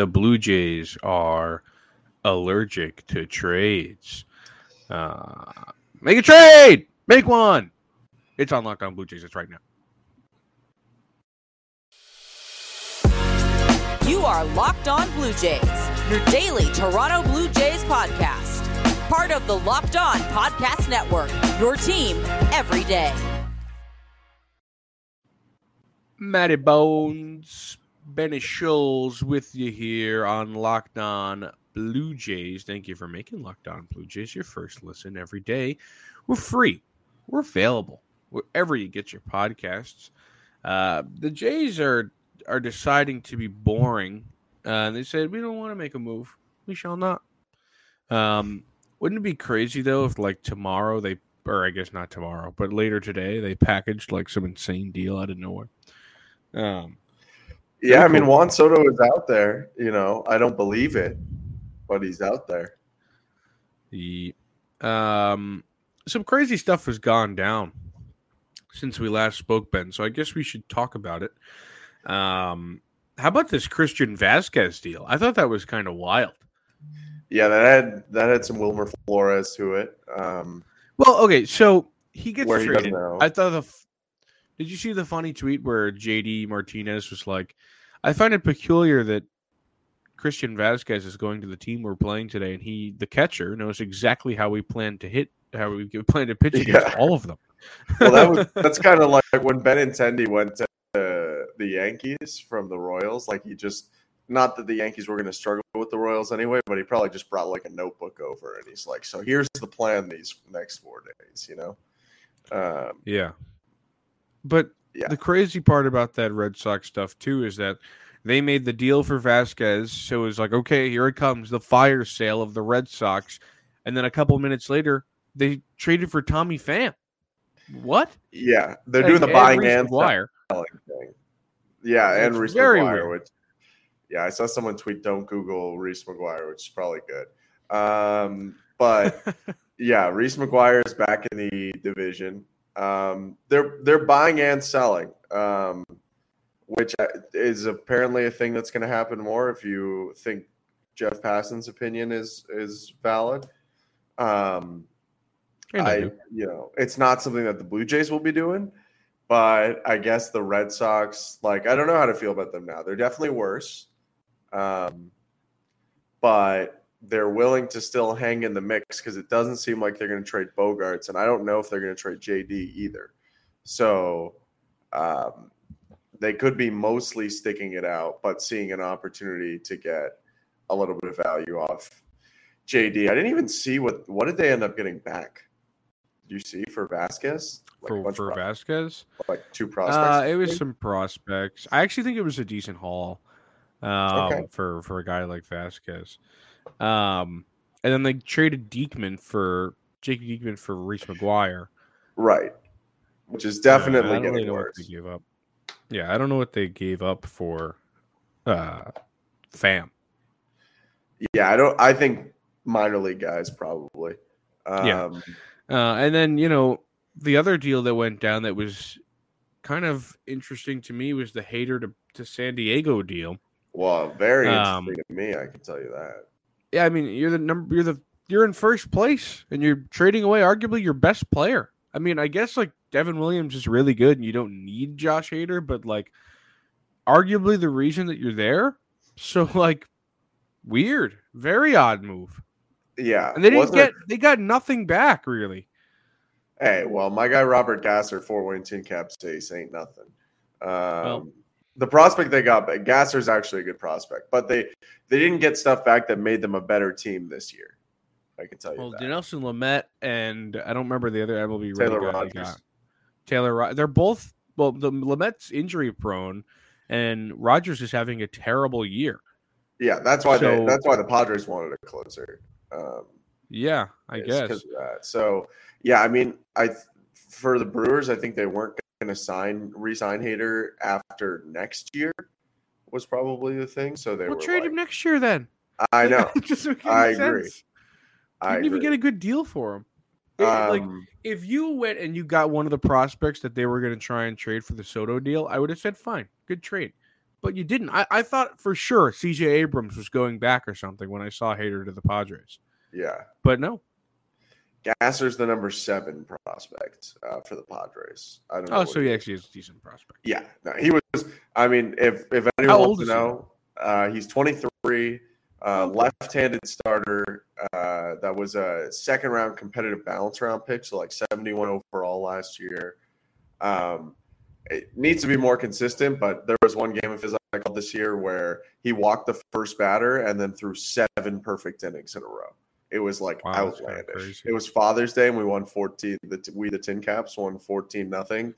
the Blue Jays are allergic to trades. Uh, make a trade. Make one. It's on Locked On Blue Jays. It's right now. You are Locked On Blue Jays, your daily Toronto Blue Jays podcast. Part of the Locked On Podcast Network, your team every day. Matty Bones, Benny Schulz with you here on Locked On Blue Jays. Thank you for making Locked On Blue Jays your first listen every day. We're free. We're available wherever you get your podcasts. Uh, the Jays are are deciding to be boring. Uh, they said we don't want to make a move. We shall not. Um, wouldn't it be crazy though if like tomorrow they, or I guess not tomorrow, but later today they packaged like some insane deal out of nowhere. Um, yeah, I mean Juan Soto is out there. You know, I don't believe it, but he's out there. The um, some crazy stuff has gone down since we last spoke, Ben. So I guess we should talk about it. Um, how about this Christian Vázquez deal? I thought that was kind of wild. Yeah, that had that had some Wilmer Flores to it. Um, well, okay, so he gets he traded. doesn't. I thought the. Did you see the funny tweet where JD Martinez was like, "I find it peculiar that Christian Vázquez is going to the team we're playing today, and he, the catcher, knows exactly how we plan to hit, how we plan to pitch against Yeah. all of them." well, that was that's kind of like when Benintendi went to uh, the Yankees from the Royals. Like he just, not that the Yankees were going to struggle with the Royals anyway, but he probably just brought like a notebook over, and he's like, "So here's the plan these next four days," you know. Um, Yeah. But Yeah. the crazy part about that Red Sox stuff too is that they made the deal for Vázquez, so it was like, okay, here it comes, the fire sale of the Red Sox, and then a couple minutes later, they traded for Tommy Pham. What? yeah, they're Like, doing the and buying and selling thing. Yeah, and It's Reese McGuire, which yeah, I saw someone tweet, "Don't Google Reese McGuire," which is probably good. Um, but yeah, Reese McGuire is back in the division. Um, they're they're buying and selling, um, which is apparently a thing that's going to happen more if you think Jeff Passan's opinion is is valid. Um, I, you know, it's not something that the Blue Jays will be doing, but I guess the Red Sox, like, I don't know how to feel about them now. They're definitely worse, um, but they're willing to still hang in the mix because it doesn't seem like they're going to trade Bogaerts, and I don't know if they're going to trade JD either. So um, they could be mostly sticking it out, but seeing an opportunity to get a little bit of value off JD. I didn't even see what what did they end up getting back. Did you see for Vázquez? Like, for for Vázquez. like two prospects. Uh, it was some prospects. I actually think it was a decent haul um, Okay. for for a guy like Vázquez. Um, and then they traded Diekman for Jake Diekman for Reese McGuire. right, which is definitely really getting worse. they gave up. Yeah, I don't know what they gave up for uh, Pham. Yeah, I don't. I think minor league guys probably. Um, Yeah. Uh, and then you know the other deal that went down that was kind of interesting to me was the Hader to, to San Diego deal. Well, very Um, interesting to me. I can tell you that. Yeah, I mean, you're the number. You're the you're in first place, and you're trading away arguably your best player. I mean, I guess like Devin Williams is really good, and you don't need Josh Hader, but like, arguably the reason that you're there. So like, weird, very odd move, Yeah, and they didn't get they got nothing back really. Hey, well, my guy Robert Gasser, Fort Wayne TinCap ace ain't nothing. Um, Well- the prospect they got, but Gasser's actually a good prospect, but they they didn't get stuff back that made them a better team this year. I can tell you Well, that. Nelson Lamet and I don't remember the other MLB Taylor they Rogers. got. Taylor, Ro- they're both well. The Lamet's injury prone, and Rogers is having a terrible year. Yeah, that's why they, that's why the Padres wanted a closer. Um, Yeah, I guess. of that. So yeah, I mean, I for the Brewers, I think they weren't going to sign resign Hader after next year was probably the thing. So they We'll were trade like, him next year then. I know, doesn't I agree. sense. You I didn't even get a good deal for him. It- like Um, if you went and you got one of the prospects that they were going to try and trade for the Soto deal, I would have said fine, good trade. but you didn't. I, I thought for sure CJ Abrams was going back or something when I saw Hader to the Padres, Yeah. but no. Gasser's the number seven prospect uh, for the Padres. I don't know. Oh, so he actually is a decent prospect. Yeah, no, he was. I mean, if if anyone old wants to is he? know, uh, he's 23, uh, left-handed starter. Uh, that was a second-round competitive balance round pick, so like 71 overall last year. Um, it needs to be more consistent, but there was one game of his I called this year where he walked the first batter and then threw seven perfect innings in a row. It was like Wow, outlandish. It was Father's Day, and we won 14. The, we the Tin Caps won 14 nothing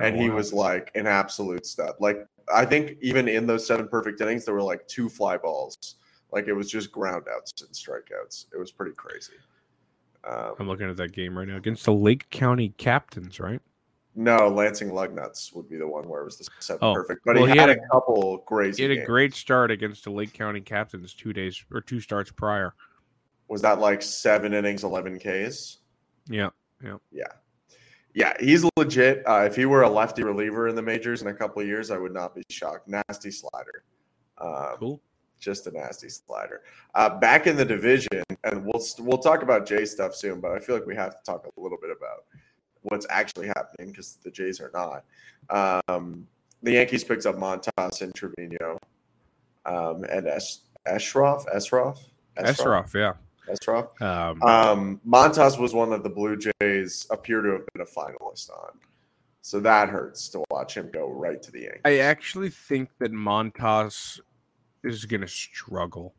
and he wild. was like an absolute stud. Like I think even in those seven perfect innings, there were like two fly balls. Like it was just ground outs and strikeouts. It was pretty crazy. Um, I'm looking at that game right now against the Lake County Captains, right? no, Lansing Lugnuts would be the one where it was the seven Oh, perfect, but well, he, he had, had a couple crazy. He had a games. great start against the Lake County Captains two days or two starts prior. Was that like seven innings, eleven Ks? Yeah. Yeah. Yeah, Yeah. he's legit. Uh, if he were a lefty reliever in the majors in a couple of years, I would not be shocked. Nasty slider. Um, Cool. just a nasty slider. Uh, back in the division, and we'll we'll talk about Jay stuff soon, but I feel like we have to talk a little bit about what's actually happening because the Jays are not. Um, the Yankees picked up Montas and Trevino, um, and es- Esroff, Esroff, Esroff, yeah. Esroff. Um, Um, Montas was one that the Blue Jays appear to have been a finalist on, so that hurts to watch him go right to the Yankees. I actually think that Montas is going to struggle.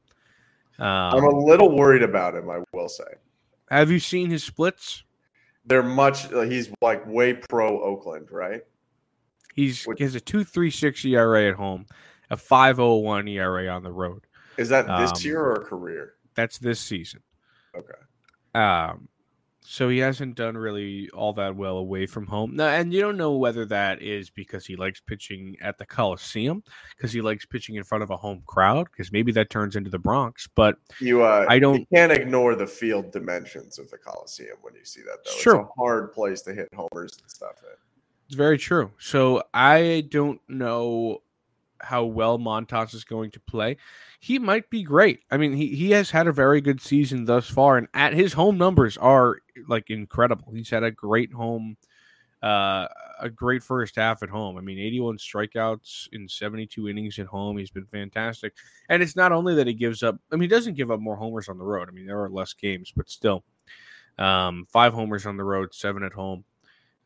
I'm a Um, little worried about him. I will say. have you seen his splits? they're much he's like way pro Oakland, right? He's he has a two three six ERA at home, a five oh one ERA on the road. Is that this Um, year or career? That's this season. Okay. Um, so he hasn't done really all that well away from home. Now, and you don't know whether that is because he likes pitching at the Coliseum, because he likes pitching in front of a home crowd, because maybe that turns into the Bronx. But You uh I don't- you can't ignore the field dimensions of the Coliseum when you see that though. Sure. It's a hard place to hit homers and stuff in. It's very true. So I don't know how well Montas is going to play. He might be great. I mean, he, he has had a very good season thus far, and at his home numbers are like incredible. He's had a great home, uh, a great first half at home. I mean, 81 strikeouts in 72 innings at home. He's been fantastic. And it's not only that he gives up, I mean, he doesn't give up more homers on the road. I mean, there are less games, but still, um, five homers on the road, seven at home.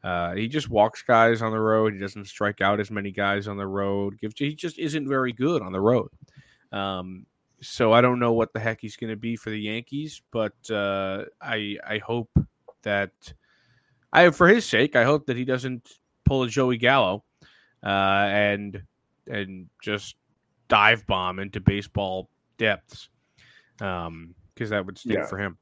Uh, he just walks guys on the road. He doesn't strike out as many guys on the road. Gives he just isn't very good on the road. Um, so I don't know what the heck he's going to be for the Yankees, but uh, I I hope that I for his sake I hope that he doesn't pull a Joey Gallo uh, and and just dive bomb into baseball depths because that would stink Yeah. for him.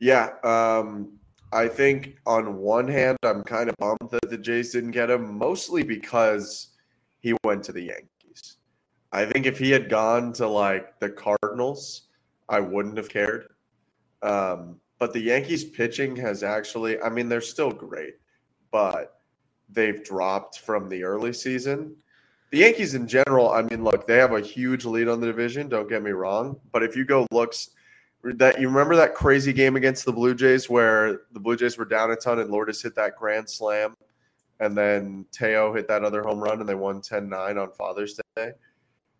Yeah. Um I think on one hand I'm kind of bummed that the Jays didn't get him, mostly because he went to the Yankees. I think if he had gone to like the Cardinals, I wouldn't have cared. Um, but the Yankees pitching has actually, I mean, they're still great, but they've dropped from the early season. The Yankees in general, I mean, look, they have a huge lead on the division, don't get me wrong. But if you go looks that you remember that crazy game against the Blue Jays where the Blue Jays were down a ton and Lourdes hit that grand slam and then Teo hit that other home run and they won 10-9 on Father's Day.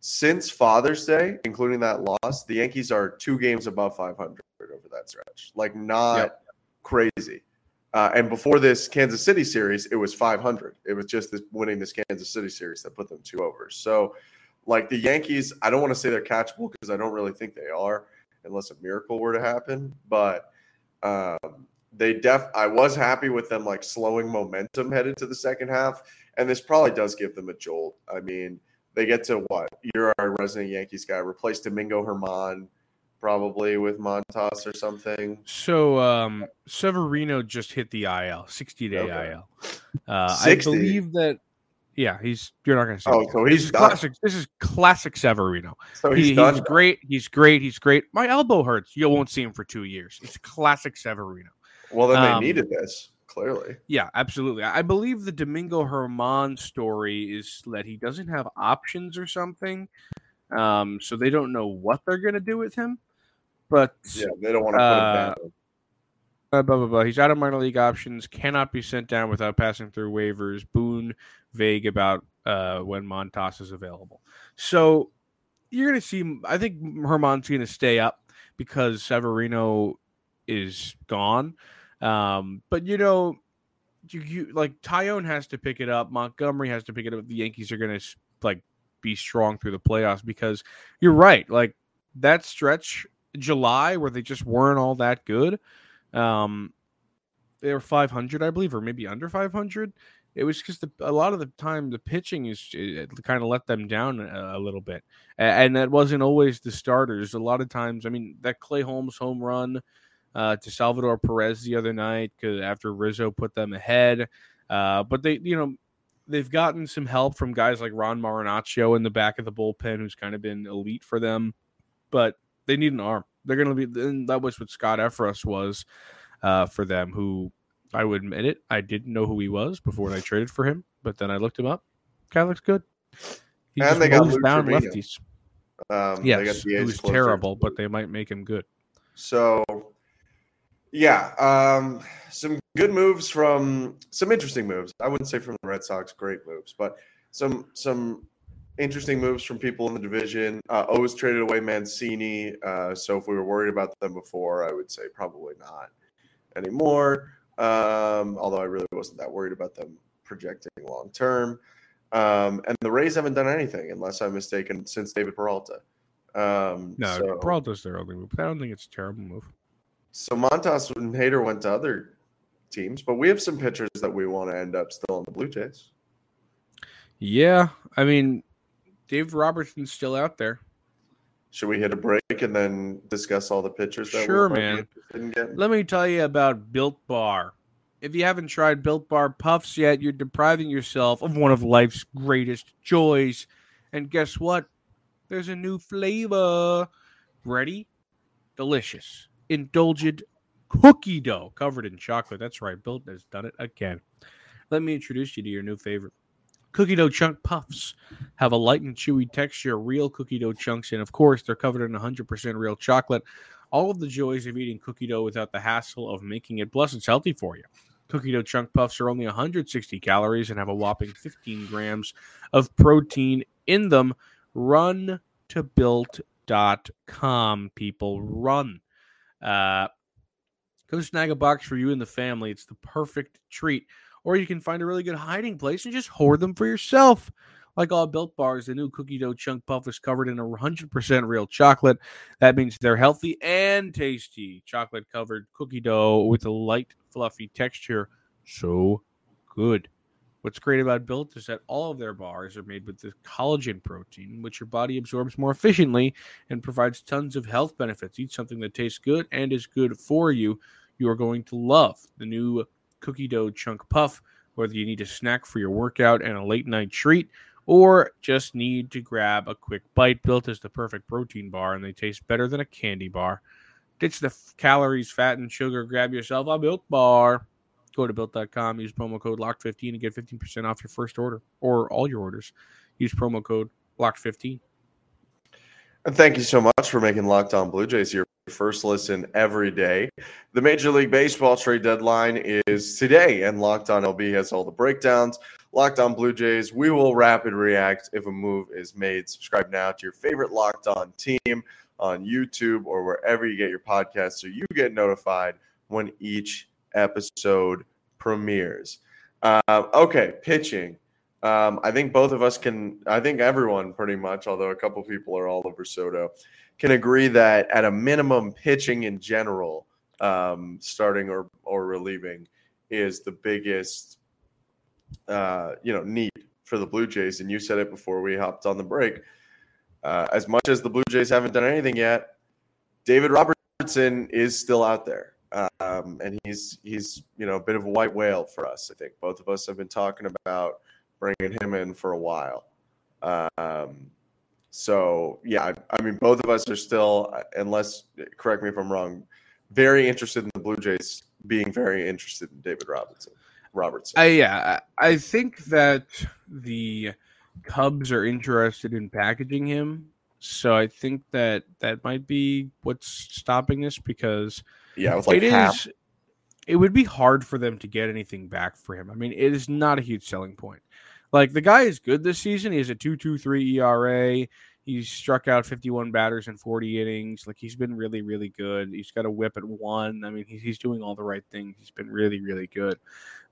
Since Father's Day, including that loss, the Yankees are two games above 500 over that stretch. Like not Yep. crazy. Uh, and before this Kansas City series, it was 500. It was just this, winning this Kansas City series that put them two over. So, like the Yankees, I don't want to say they're catchable because I don't really think they are, unless a miracle were to happen. But um, they def. I was happy with them like slowing momentum headed to the second half, and this probably does give them a jolt. I mean, they get to what? You're our resident Yankees guy. Replace Domingo Germán probably with Montas or something. So um Severino just hit the IL, 60 day Okay. IL. Uh 60? I believe that yeah, he's you're not gonna say Oh, that. so this he's classic this is classic Severino. So He- he's he's, done. great, he's great, he's great. My elbow hurts. You won't see him for two years. It's classic Severino. Well, then they Um, needed this. clearly. Yeah, absolutely. I believe the Domingo Germán story is that he doesn't have options or something. Um, so they don't know what they're going to do with him. But Yeah, they don't want to put Uh, him down. Blah, blah, blah. He's out of minor league options, cannot be sent down without passing through waivers. Boone vague about uh, when Montas is available. So you're going to see, I think Germán's going to stay up because Severino is gone. Um, but, you know, you, you like Taillon has to pick it up. Montgomery has to pick it up. The Yankees are going to like be strong through the playoffs because you're right. Like that stretch, July, where they just weren't all that good. Um, they were 500, I believe, or maybe under 500. It was because a lot of the time the pitching is kind of let them down a, a little bit, A- and that wasn't always the starters. A lot of times, I mean, that Clay Holmes home run uh, to Salvador Perez the other night because after Rizzo put them ahead, uh, but they, you know, they've gotten some help from guys like Ron Marinaccio in the back of the bullpen, who's kind of been elite for them, but they need an arm. They're going to be, and that was what Scott Effross was uh, for them, who I would admit it, I didn't know who he was before I traded for him, but then I looked him up. Guy looks good. He And they got down Trevino. lefties. Um, Yes, ace was closer. terrible, but they might make him good. So, yeah, um, some good moves from some interesting moves. I wouldn't say from the Red Sox, great moves, but some some interesting moves from people in the division. Uh, O's traded away Mancini, uh, so if we were worried about them before, I would say probably not anymore. Um, although I really wasn't that worried about them projecting long term. Um, and the Rays haven't done anything, unless I'm mistaken, since David Peralta. Um, No, so- Peralta's their only move, but I don't think it's a terrible move. so Montas and Hader went to other teams, but we have some pitchers that we want to end up still in the Blue Jays. Yeah, I mean, Dave Robertson's still out there. Should we hit a break and then discuss all the pitchers that Sure, we might be man. interested in getting? Let me tell you about Built Bar. If you haven't tried Built Bar Puffs yet, you're depriving yourself of one of life's greatest joys. And guess what? There's a new flavor. Ready? Delicious. Indulgent cookie dough covered in chocolate. That's right. Built has done it again. Let me introduce you to your new favorite. Cookie dough chunk puffs have a light and chewy texture, real cookie dough chunks, and of course, they're covered in 100% real chocolate all of the joys of eating cookie dough without the hassle of making it. Plus, it's healthy for you. Cookie dough chunk puffs are only 160 calories and have a whopping 15 grams of protein in them. Run to built.com, people. Run. Uh, go snag a box for you and the family. It's the perfect treat. Or you can find a really good hiding place and just hoard them for yourself. Like all built bars, the new cookie dough chunk puff is covered in 100% real chocolate. That means they're healthy and tasty. Chocolate covered cookie dough with a light, fluffy texture. So good. What's great about Built is that all of their bars are made with the collagen protein, which your body absorbs more efficiently and provides tons of health benefits. Eat something that tastes good and is good for you. You are going to love the new cookie dough chunk puff, whether you need a snack for your workout and a late night treat or just need to grab a quick bite. Built is the perfect protein bar, and they taste better than a candy bar. Ditch the f- calories, fat, and sugar. Grab yourself a Built bar. Go to built.com, use promo code LOCK15 and get 15% off your first order or all your orders. Use promo code LOCK15. And thank you so much for making Locked On Blue Jays your first listen every day. The Major League Baseball trade deadline is today, and Locked On LB has all the breakdowns. Locked On Blue Jays, we will rapid react if a move is made. Subscribe now to your favorite Locked On team on YouTube or wherever you get your podcasts so you get notified when each episode premieres. Uh, okay, pitching. Um, I think both of us can. I think everyone pretty much, although a couple people are all over Soto, can agree that at a minimum, pitching in general, um, starting or or relieving, is the biggest, uh, you know, need for the Blue Jays. And you said it before we hopped on the break. Uh, as much as the Blue Jays haven't done anything yet, David Robertson is still out there. Um, and he's he's you know a bit of a white whale for us. I think both of us have been talking about bringing him in for a while. Um, so yeah, I, mean both of us are still, unless correct me if I'm wrong, very interested in the Blue Jays being very interested in David Robinson. Robertson. I yeah, I think that the Cubs are interested in packaging him, so I think that that might be what's stopping this because yeah, like it half. is. It would be hard for them to get anything back for him. I mean, it is not a huge selling point. Like the guy is good this season. He has a two two three ERA. He's struck out 51 batters in 40 innings. Like he's been really, really good. He's got a whip at one. I mean, he's, he's doing all the right things. He's been really, really good.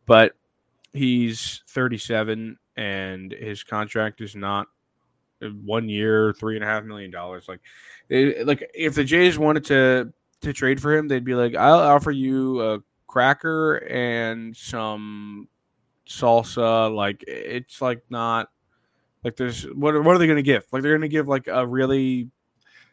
But he's 37 and his contract is not uh, one year, three and a half million dollars. Like, like if the Jays wanted to to trade for him, they'd be like, "I'll offer you a cracker and some salsa." Like, it's like not like there's what what are they going to give? Like they're going to give like a really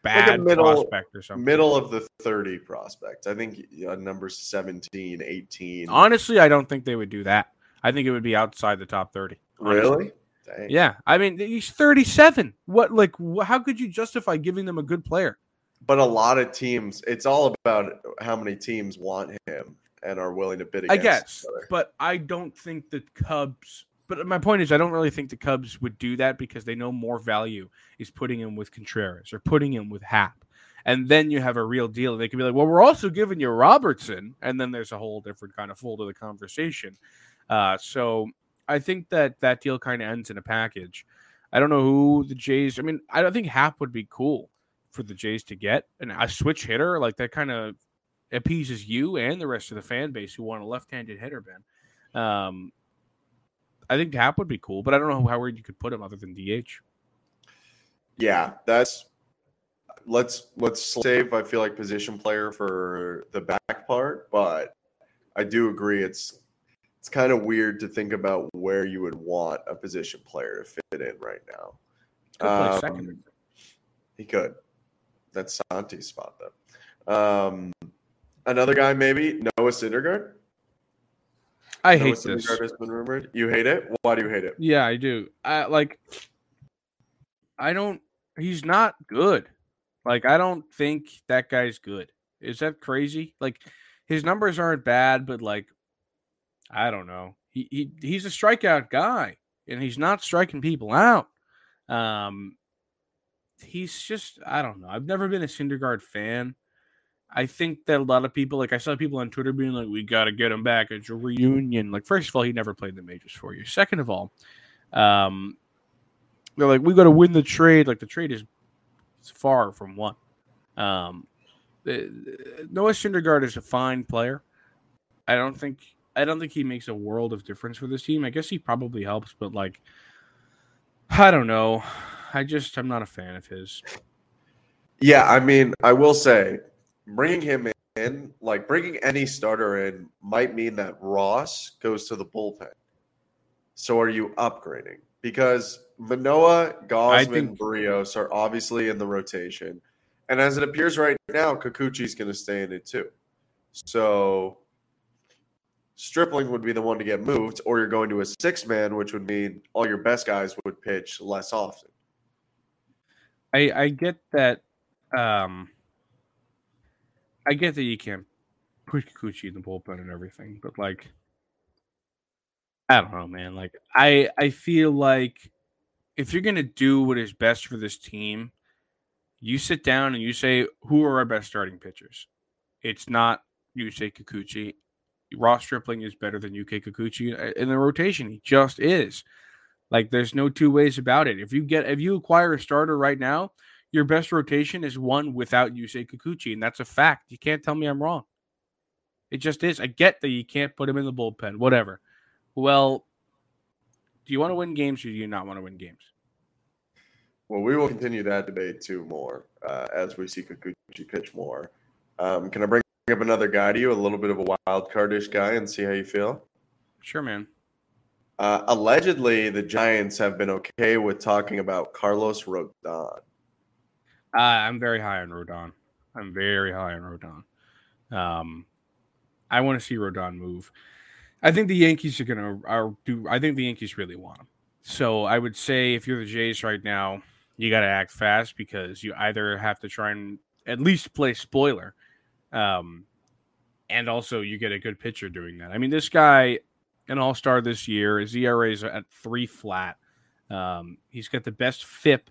bad middle- prospect or something. middle of the 30 prospects. I think uh, number 17, 18. Honestly, I don't think they would do that. I think it would be outside the top 30. honestly. really? Dang. Yeah, I mean he's 37. What like how could you justify giving them a good player? But a lot of teams, it's all about how many teams want him and are willing to bid I against guess, each other. I guess. But I don't think the Cubs. But my point is, I don't really think the Cubs would do that because they know more value is putting him with Contreras or putting him with Happ, and then you have a real deal. They can be like, "Well, we're also giving you Robertson," and then there's a whole different kind of fold of the conversation. Uh, so I think that that deal kind of ends in a package. I don't know who the Jays. I mean, I don't think Happ would be cool for the Jays to get, and a switch hitter like that kind of appeases you and the rest of the fan base who want a left-handed hitter, Ben. Um, I think Happ would be cool, but I don't know how where you could put him other than DH. Yeah, that's let's let's save I feel like position player for the back part, but I do agree it's it's kind of weird to think about where you would want a position player to fit in right now. Could Um, second. He could. That's Santi's spot though. Um, another guy maybe Noah Syndergaard. I Noah hate this. Syndergaard has been rumored. You hate it? Why do you hate it? Yeah, I do. I like. I don't. He's not good. Like I don't think that guy's good. Is that crazy? Like his numbers aren't bad, but like I don't know. He he he's a strikeout guy, and he's not striking people out. Um, he's just I don't know. I've never been a Syndergaard fan. I think that a lot of people, like I saw people on Twitter being like, "We got to get him back. It's a reunion." Like, first of all, he never played the majors for you. Second of all, um, they're like, "We got to win the trade." Like the trade is far from one. Um, Noah Syndergaard is a fine player. I don't think I don't think he makes a world of difference for this team. I guess he probably helps, but like, I don't know. I just I'm not a fan of his. Yeah, I mean, I will say, bringing him in, like bringing any starter in, might mean that Ross goes to the bullpen. So are you upgrading? Because Manoah, Gausman, think- Berríos are obviously in the rotation. And as it appears right now, Kikuchi's going to stay in it too. So Stripling would be the one to get moved, or you're going to a six man, which would mean all your best guys would pitch less often. I I get that. Um, I get that you can't put Kikuchi in the bullpen and everything, but like, I don't know, man. Like, I I feel like if you're gonna do what is best for this team, you sit down and you say, "Who are our best starting pitchers?" It's not you say Kikuchi. Ross Stripling is better than Yusei Kikuchi uh, in the rotation. He just is. Like, there's no two ways about it. If you get if you acquire a starter right now, your best rotation is one without Yusei Kikuchi, and that's a fact. You can't tell me I'm wrong. It just is. I get that you can't put him in the bullpen, whatever. Well, do you want to win games or do you not want to win games? Well, we will continue that debate too more uh, as we see Kikuchi pitch more. Um, can I bring up another guy to you, a little bit of a wild cardish guy, and see how you feel? Sure, man. Uh, allegedly, the Giants have been okay with talking about Carlos Rodon. Uh, I'm very high on Rodon. I'm very high on Rodon. Um, I want to see Rodon move. I think the Yankees are gonna are do. I think the Yankees really want him. So I would say if you're the Jays right now, you got to act fast because you either have to try and at least play spoiler, um, and also you get a good pitcher doing that. I mean, this guy, an all star this year, his ERA is at three flat. Um, he's got the best FIP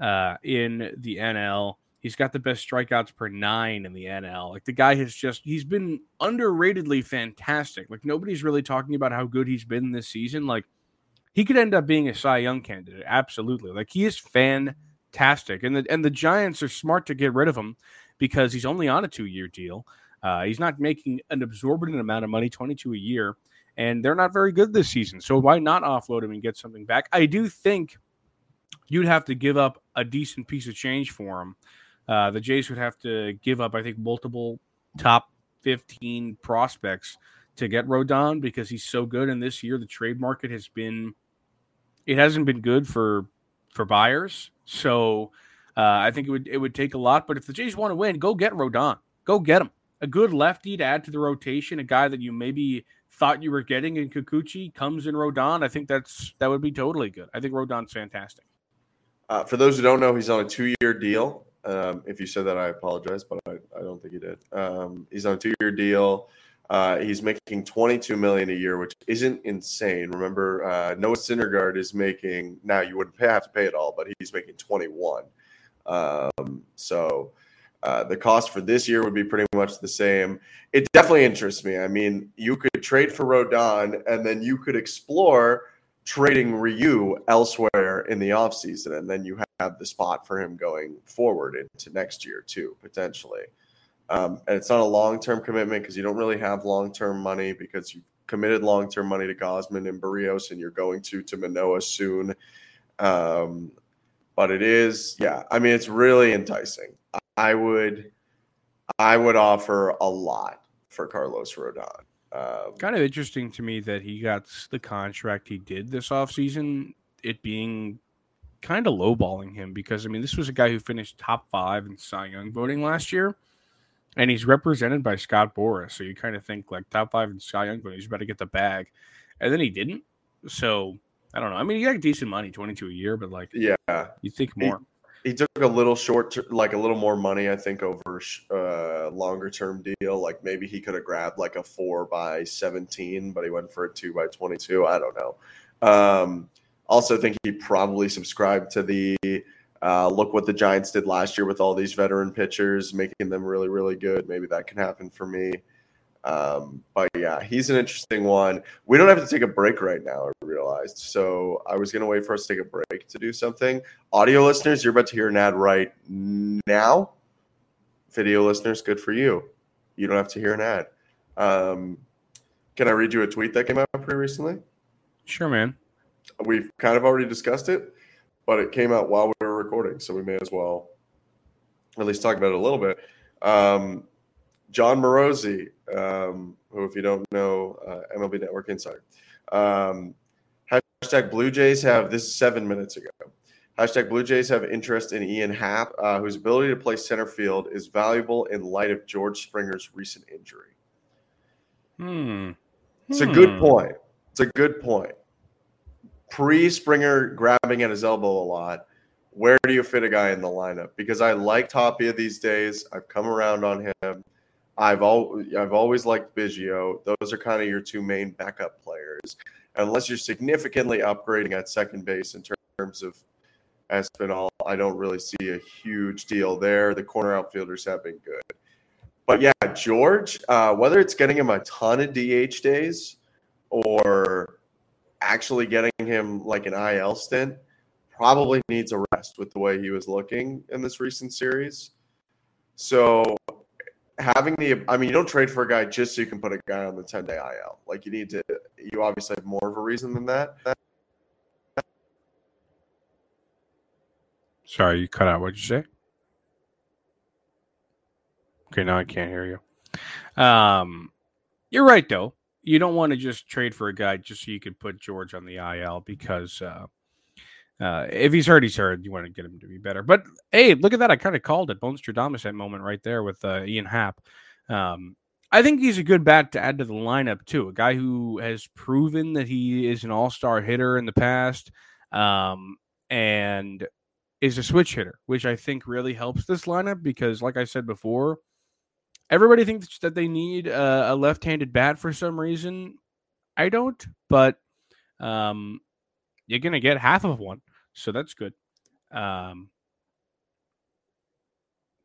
uh, in the NL. He's got the best strikeouts per nine in the NL. Like the guy has just he's been underratedly fantastic. Like nobody's really talking about how good he's been this season. Like he could end up being a Cy Young candidate. Absolutely. Like he is fantastic. And the and the Giants are smart to get rid of him because he's only on a two year deal. Uh, he's not making an absorbent amount of money, 22 a year, and they're not very good this season. So why not offload him and get something back? I do think you'd have to give up a decent piece of change for him. Uh, the Jays would have to give up, I think, multiple top 15 prospects to get Rodon because he's so good. And this year, the trade market has been, it hasn't been good for for buyers. So uh, I think it would it would take a lot. But if the Jays want to win, go get Rodon. Go get him. A good lefty to add to the rotation, a guy that you maybe thought you were getting in Kikuchi comes in Rodon. I think that's that would be totally good. I think Rodon's fantastic. Uh, for those who don't know, he's on a two-year deal. Um, if you said that, I apologize, but I, I don't think he did. Um, he's on a two-year deal. Uh, he's making 22 million a year, which isn't insane. Remember, uh, Noah Syndergaard is making now. You wouldn't pay, have to pay it all, but he's making 21. Um, so uh, the cost for this year would be pretty much the same. It definitely interests me. I mean, you could trade for Rodon, and then you could explore trading Ryu elsewhere in the offseason, and then you have the spot for him going forward into next year too, potentially. Um, and it's not a long term commitment because you don't really have long term money because you committed long term money to Gausman and Berríos, and you're going to to Manoah soon. Um, but it is, yeah. I mean, it's really enticing. I would, I would offer a lot for Carlos Rodon. Um, kind of interesting to me that he got the contract he did this offseason, it being kind of lowballing him because, I mean, this was a guy who finished top five in Cy Young voting last year, and he's represented by Scott Boras. So you kind of think, like, top five in Cy Young voting, he's about to get the bag. And then he didn't. So I don't know. I mean, he got decent money, 22 a year, but, like, yeah, you think more. He- he took a little short, like a little more money, I think, over a uh, longer term deal. Like maybe he could have grabbed like a four by 17, but he went for a two by 22. I don't know. Um, also, think he probably subscribed to the uh, look what the Giants did last year with all these veteran pitchers, making them really, really good. Maybe that can happen for me. Um, but yeah, he's an interesting one. We don't have to take a break right now, I realized. So I was going to wait for us to take a break to do something. Audio listeners, you're about to hear an ad right now. Video listeners, good for you. You don't have to hear an ad. Um, can I read you a tweet that came out pretty recently? Sure, man. We've kind of already discussed it, but it came out while we were recording, so we may as well at least talk about it a little bit. Um, Jon Morosi, um, who, if you don't know, uh, MLB Network Insider. Um, hashtag Blue Jays have this is seven minutes ago. Hashtag Blue Jays have interest in Ian Happ, uh, whose ability to play center field is valuable in light of George Springer's recent injury. Hmm. It's a good point. It's a good point. Pre Springer grabbing at his elbow a lot. Where do you fit a guy in the lineup? Because I like Tapia these days. I've come around on him. I've al- I've always liked Biggio. Those are kind of your two main backup players. Unless you're significantly upgrading at second base in terms of Espinal, I don't really see a huge deal there. The corner outfielders have been good. But yeah, George, uh, whether it's getting him a ton of DH days or actually getting him like an IL stint, probably needs a rest with the way he was looking in this recent series. So having the I mean, you don't trade for a guy just so you can put a guy on the 10 day IL. Like you need to you obviously have more of a reason than that. Sorry, you cut out. What'd you say? Okay, now I can't hear you. Um, you're right though. You don't want to just trade for a guy just so you could put George on the IL because uh, uh, if he's hurt, he's hurt. You want to get him to be better. But hey, look at that! I kind of called it. Bones Stradamus that moment right there with uh, Ian Happ. Um, I think he's a good bat to add to the lineup too. A guy who has proven that he is an all-star hitter in the past, um, and is a switch hitter, which I think really helps this lineup because, like I said before, everybody thinks that they need a, a left-handed bat for some reason. I don't, but um, you're gonna get half of one, so that's good. Um,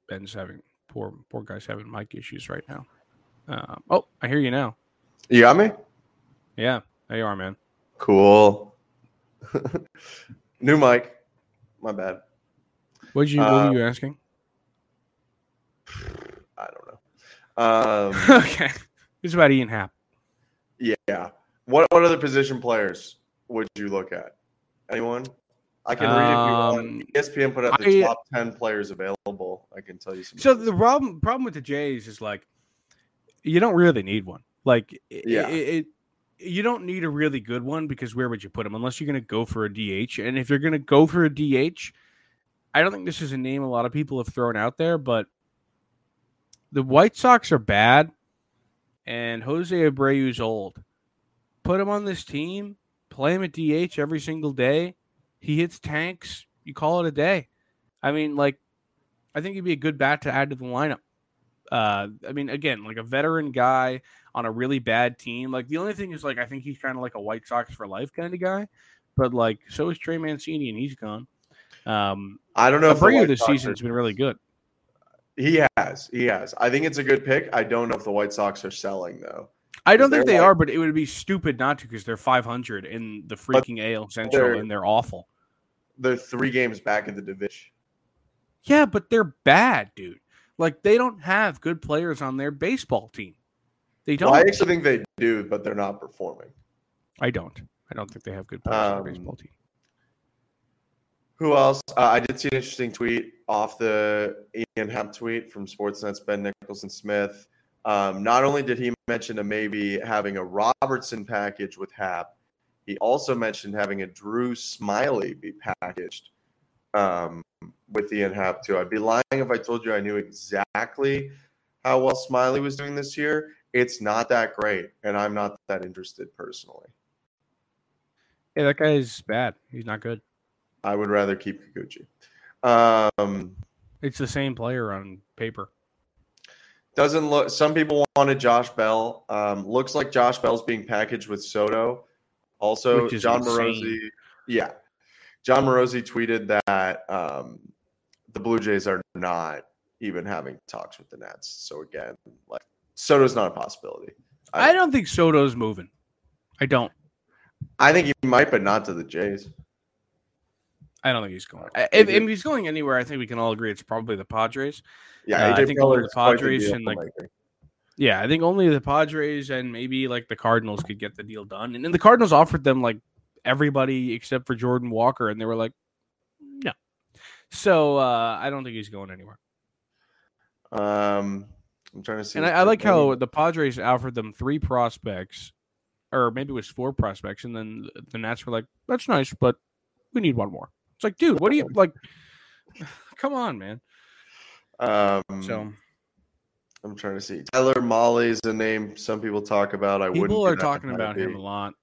Ben's having poor poor guy's having mic issues right now. Um, oh, I hear you now. You got me? Yeah, there you are, man. Cool. New mic. My bad. What you? What Uh, were you asking? I don't know. Um, okay, it's about Ian Happ. yeah. What what other position players would you look at? Anyone? I can read if you Um, want. E ESPN put up the I- top ten players available. I can tell you some. So the problem problem with the Jays is like you don't really need one. Like Yeah. it, it you don't need a really good one because where would you put him unless you're going to go for a DH? And if you're going to go for a DH, I don't think this is a name a lot of people have thrown out there, but the White Sox are bad and Jose Abreu's old. Put him on this team, play him at DH every single day. He hits tanks, you call it a day. I mean, like I think he'd be a good bat to add to the lineup. Uh, I mean, again, like a veteran guy on a really bad team. Like the only thing is, like I think he's kind of like a White Sox for life kind of guy. But like, so is Trey Mancini, and he's gone. Um, I don't know if the Abreu this Sox season's are- been really good. He has. He has. I think it's a good pick. I don't know if the White Sox are selling though. I don't think they like- are, but it would be stupid not to because they're 500 in the freaking AL Central and they're awful. They're three games back in the division. Yeah, but they're bad, dude. Like they don't have good players on their baseball team. They don't. Well, I actually think they do, but they're not performing. I don't. I don't think they have good players on their Um, baseball team. Who else? Uh, I did see an interesting tweet off the Ian Happ tweet from Sportsnet's Ben Nicholson Smith. Um, not only did he mention a maybe having a Robertson package with Happ, he also mentioned having a Drew Smyly be packaged um, with Ian Happ too. I'd be lying if I told you I knew exactly how well Smiley was doing this year. It's not that great, and I'm not that interested personally. Yeah, that guy's bad. He's not good. I would rather keep Kikuchi. Um, It's the same player on paper. Doesn't look. Some people wanted Josh Bell. Um, looks like Josh Bell's being packaged with Soto. Also, Jon. Morosi. Yeah, Jon Morosi tweeted that um, the Blue Jays are not even having talks with the Nats. So again, like Soto's not a possibility. I don't think Soto's moving. I don't. I think he might, but not to the Jays. I don't think he's going. Uh, If, if he's going anywhere, I think we can all agree it's probably the Padres. Yeah, Uh, I think only the the Padres and, like, maker. Yeah, I think only the Padres and maybe like the Cardinals could get the deal done. And then the Cardinals offered them like everybody except for Jordan Walker, and they were like, no. So uh, I don't think he's going anywhere. Um, I'm trying to see. And I, I like how the Padres offered them three prospects, or maybe it was four prospects, and then the Nats were like, "That's nice, but we need one more." It's like, dude, what do you like? Come on, man. Um, So I'm trying to see. Tyler Mahle's a name some people talk about. I wouldn't. people be are talking about him a lot.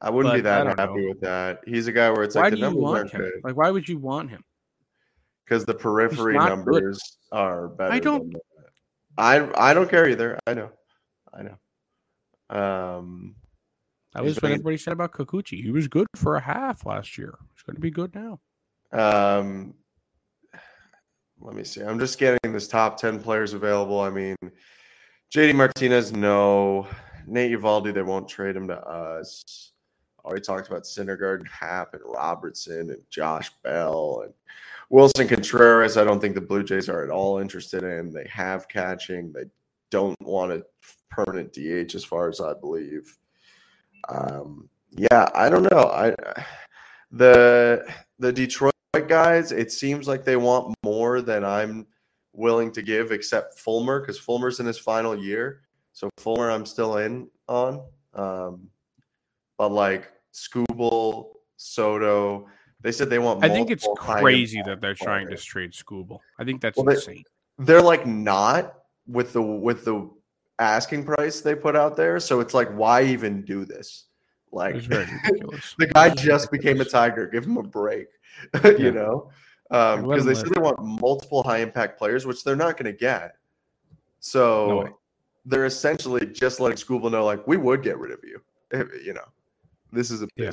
I wouldn't be that happy know. with that. He's a guy where it's Why like the numbers aren't him? good Like, why would you want him? because the periphery not good. numbers are better. I don't- I I don't care either. I know. I know. Um, That was what everybody said about Kikuchi. He was good for a half last year. He's going to be good now. Um, let me see. I'm just getting this top 10 players available. I mean, JD Martinez, no. Nate Eovaldi, they won't trade him to us. Already talked about Syndergaard, Happ, and Robertson, and Josh Bell, and Willson Contreras. I don't think the Blue Jays are at all interested in. They have catching. They don't want a permanent DH, as far as I believe. Um, yeah, I don't know. I the the Detroit guys, it seems like they want more than I'm willing to give, except Fulmer, because Fulmer's in his final year. So Fulmer, I'm still in on. Um, but like Skubal, Soto, they said they want. I think it's crazy that they're trying to trade Skubal. I think that's Well, they- insane. They're like not with the with the asking price they put out there. So it's like, why even do this? Like the guy just became a tiger. Give him a break. you Yeah. know, because him they said they want multiple high impact players, which they're not going to get. So No they're essentially just letting Skubal know, like, we would get rid of you. if- You know, this is a Yeah.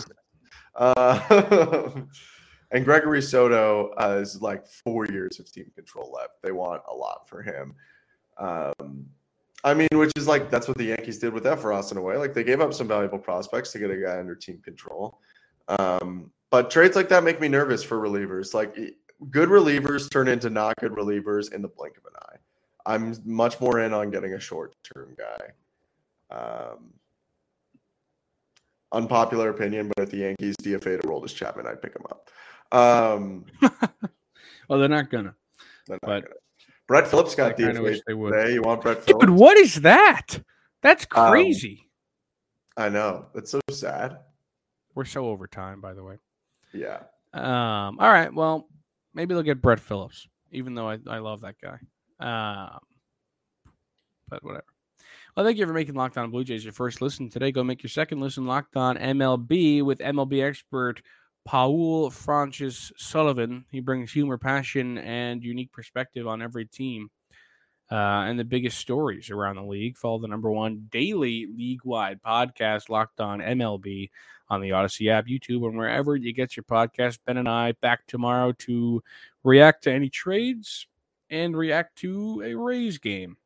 Uh, and Gregory Soto uh, is like four years of team control left. They want a lot for him. Um, I mean, which is like that's what the Yankees did with Effross in a way. Like they gave up some valuable prospects to get a guy under team control. Um, but trades like that make me nervous for relievers. Like good relievers turn into not good relievers in the blink of an eye. I'm much more in on getting a short term guy. Um, unpopular opinion, but if the Yankees DFA to Aroldis Chapman, I'd pick him up. Um, Well, they're not gonna. they're not But- gonna. Brett Phillips got kind of wish they would. today. You want Brett Phillips? Dude, what is that? That's Um, crazy. I know. That's so sad. We're so over time, by the way. Yeah. Um, all right. Well, maybe they'll get Brett Phillips, even though I, I love that guy. Um, but whatever. Well, thank you for making Locked On Blue Jays your first listen today. Go make your second listen Locked On MLB with MLB expert Paul Francis Sullivan. He brings humor, passion, and unique perspective on every team uh, and the biggest stories around the league. Follow the number one daily league wide podcast, Locked On MLB, on the Odyssey app, YouTube, and wherever you get your podcast. Ben and I back tomorrow to react to any trades and react to a Rays game.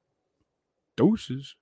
Doses.